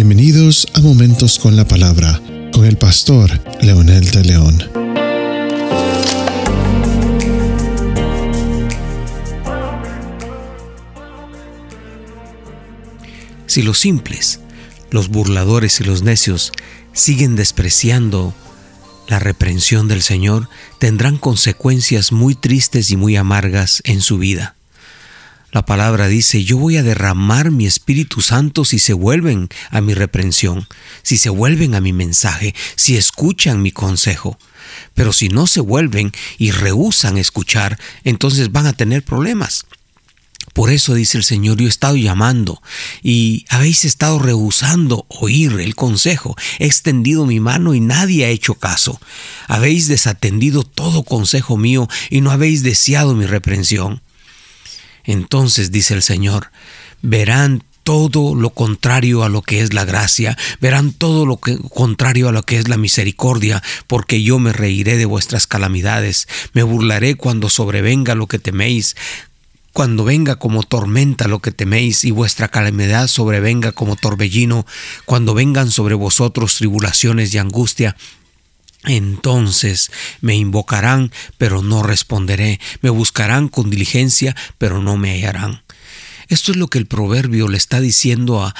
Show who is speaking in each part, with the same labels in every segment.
Speaker 1: Bienvenidos a Momentos con la Palabra con el pastor Leonel de León.
Speaker 2: Si los simples, los burladores y los necios siguen despreciando la reprensión del Señor, tendrán consecuencias muy tristes y muy amargas en su vida. La palabra dice, yo voy a derramar mi Espíritu Santo si se vuelven a mi reprensión, si se vuelven a mi mensaje, si escuchan mi consejo. Pero si no se vuelven y rehusan escuchar, entonces van a tener problemas. Por eso dice el Señor, yo he estado llamando y habéis estado rehusando oír el consejo. He extendido mi mano y nadie ha hecho caso. Habéis desatendido todo consejo mío y no habéis deseado mi reprensión. Entonces, dice el Señor, verán todo lo contrario a lo que es la gracia, verán todo lo contrario a lo que es la misericordia, porque yo me reiré de vuestras calamidades, me burlaré cuando sobrevenga lo que teméis, cuando venga como tormenta lo que teméis y vuestra calamidad sobrevenga como torbellino, cuando vengan sobre vosotros tribulaciones y angustia, entonces me invocarán, pero no responderé, me buscarán con diligencia, pero no me hallarán. Esto es lo que el proverbio le está diciendo a,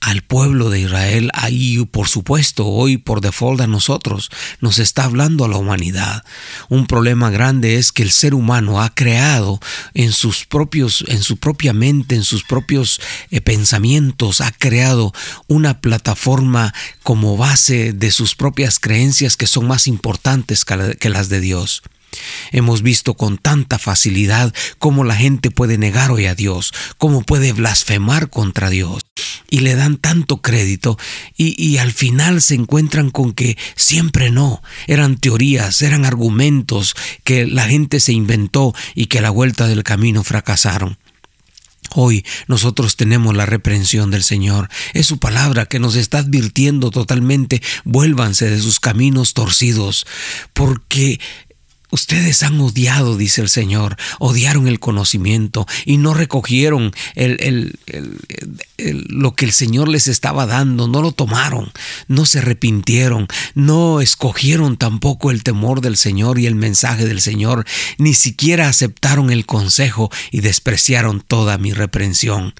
Speaker 2: al pueblo de Israel, ahí por supuesto hoy por default a nosotros, nos está hablando a la humanidad. Un problema grande es que el ser humano ha creado en sus propios, en su propia mente, en sus propios eh, pensamientos, ha creado una plataforma como base de sus propias creencias que son más importantes que las de Dios. Hemos visto con tanta facilidad cómo la gente puede negar hoy a Dios, cómo puede blasfemar contra Dios. Y le dan tanto crédito y, y, al final se encuentran con que siempre no. Eran teorías, eran argumentos que la gente se inventó y que a la vuelta del camino fracasaron. Hoy nosotros tenemos la reprensión del Señor. Es su palabra que nos está advirtiendo totalmente, vuélvanse de sus caminos torcidos, porque Ustedes han odiado, dice el Señor, odiaron el conocimiento y no recogieron lo que el Señor les estaba dando, no lo tomaron, no se arrepintieron, no escogieron tampoco el temor del Señor y el mensaje del Señor, ni siquiera aceptaron el consejo y despreciaron toda mi reprensión.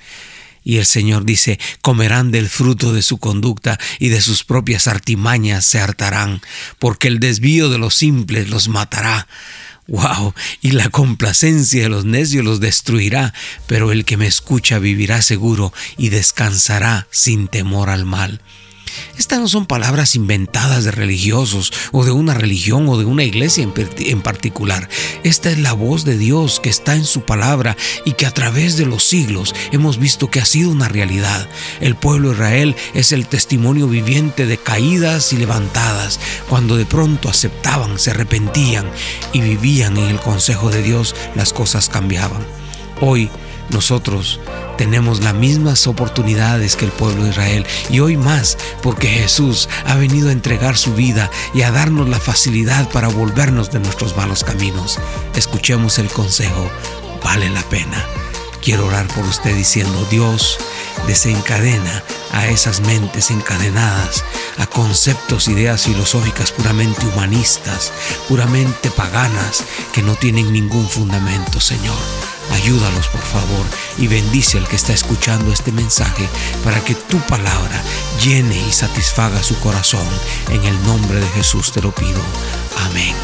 Speaker 2: Y el Señor dice, comerán del fruto de su conducta y de sus propias artimañas se hartarán, porque el desvío de los simples los matará. ¡Wow! Y la complacencia de los necios los destruirá, pero el que me escucha vivirá seguro y descansará sin temor al mal. Estas no son palabras inventadas de religiosos o de una religión o de una iglesia en, particular. Esta es la voz de Dios que está en su palabra y que a través de los siglos hemos visto que ha sido una realidad. El pueblo de Israel es el testimonio viviente de caídas y levantadas. Cuando de pronto aceptaban, se arrepentían y vivían en el consejo de Dios, las cosas cambiaban. Hoy nosotros tenemos las mismas oportunidades que el pueblo de Israel y hoy más porque Jesús ha venido a entregar su vida y a darnos la facilidad para volvernos de nuestros malos caminos. Escuchemos el consejo, vale la pena. Quiero orar por usted diciendo, Dios, desencadena a esas mentes encadenadas, a conceptos, ideas filosóficas puramente humanistas, puramente paganas, que no tienen ningún fundamento, Señor. Ayúdalos, por favor, y bendice al que está escuchando este mensaje para que tu palabra llene y satisfaga su corazón. En el nombre de Jesús te lo pido. Amén.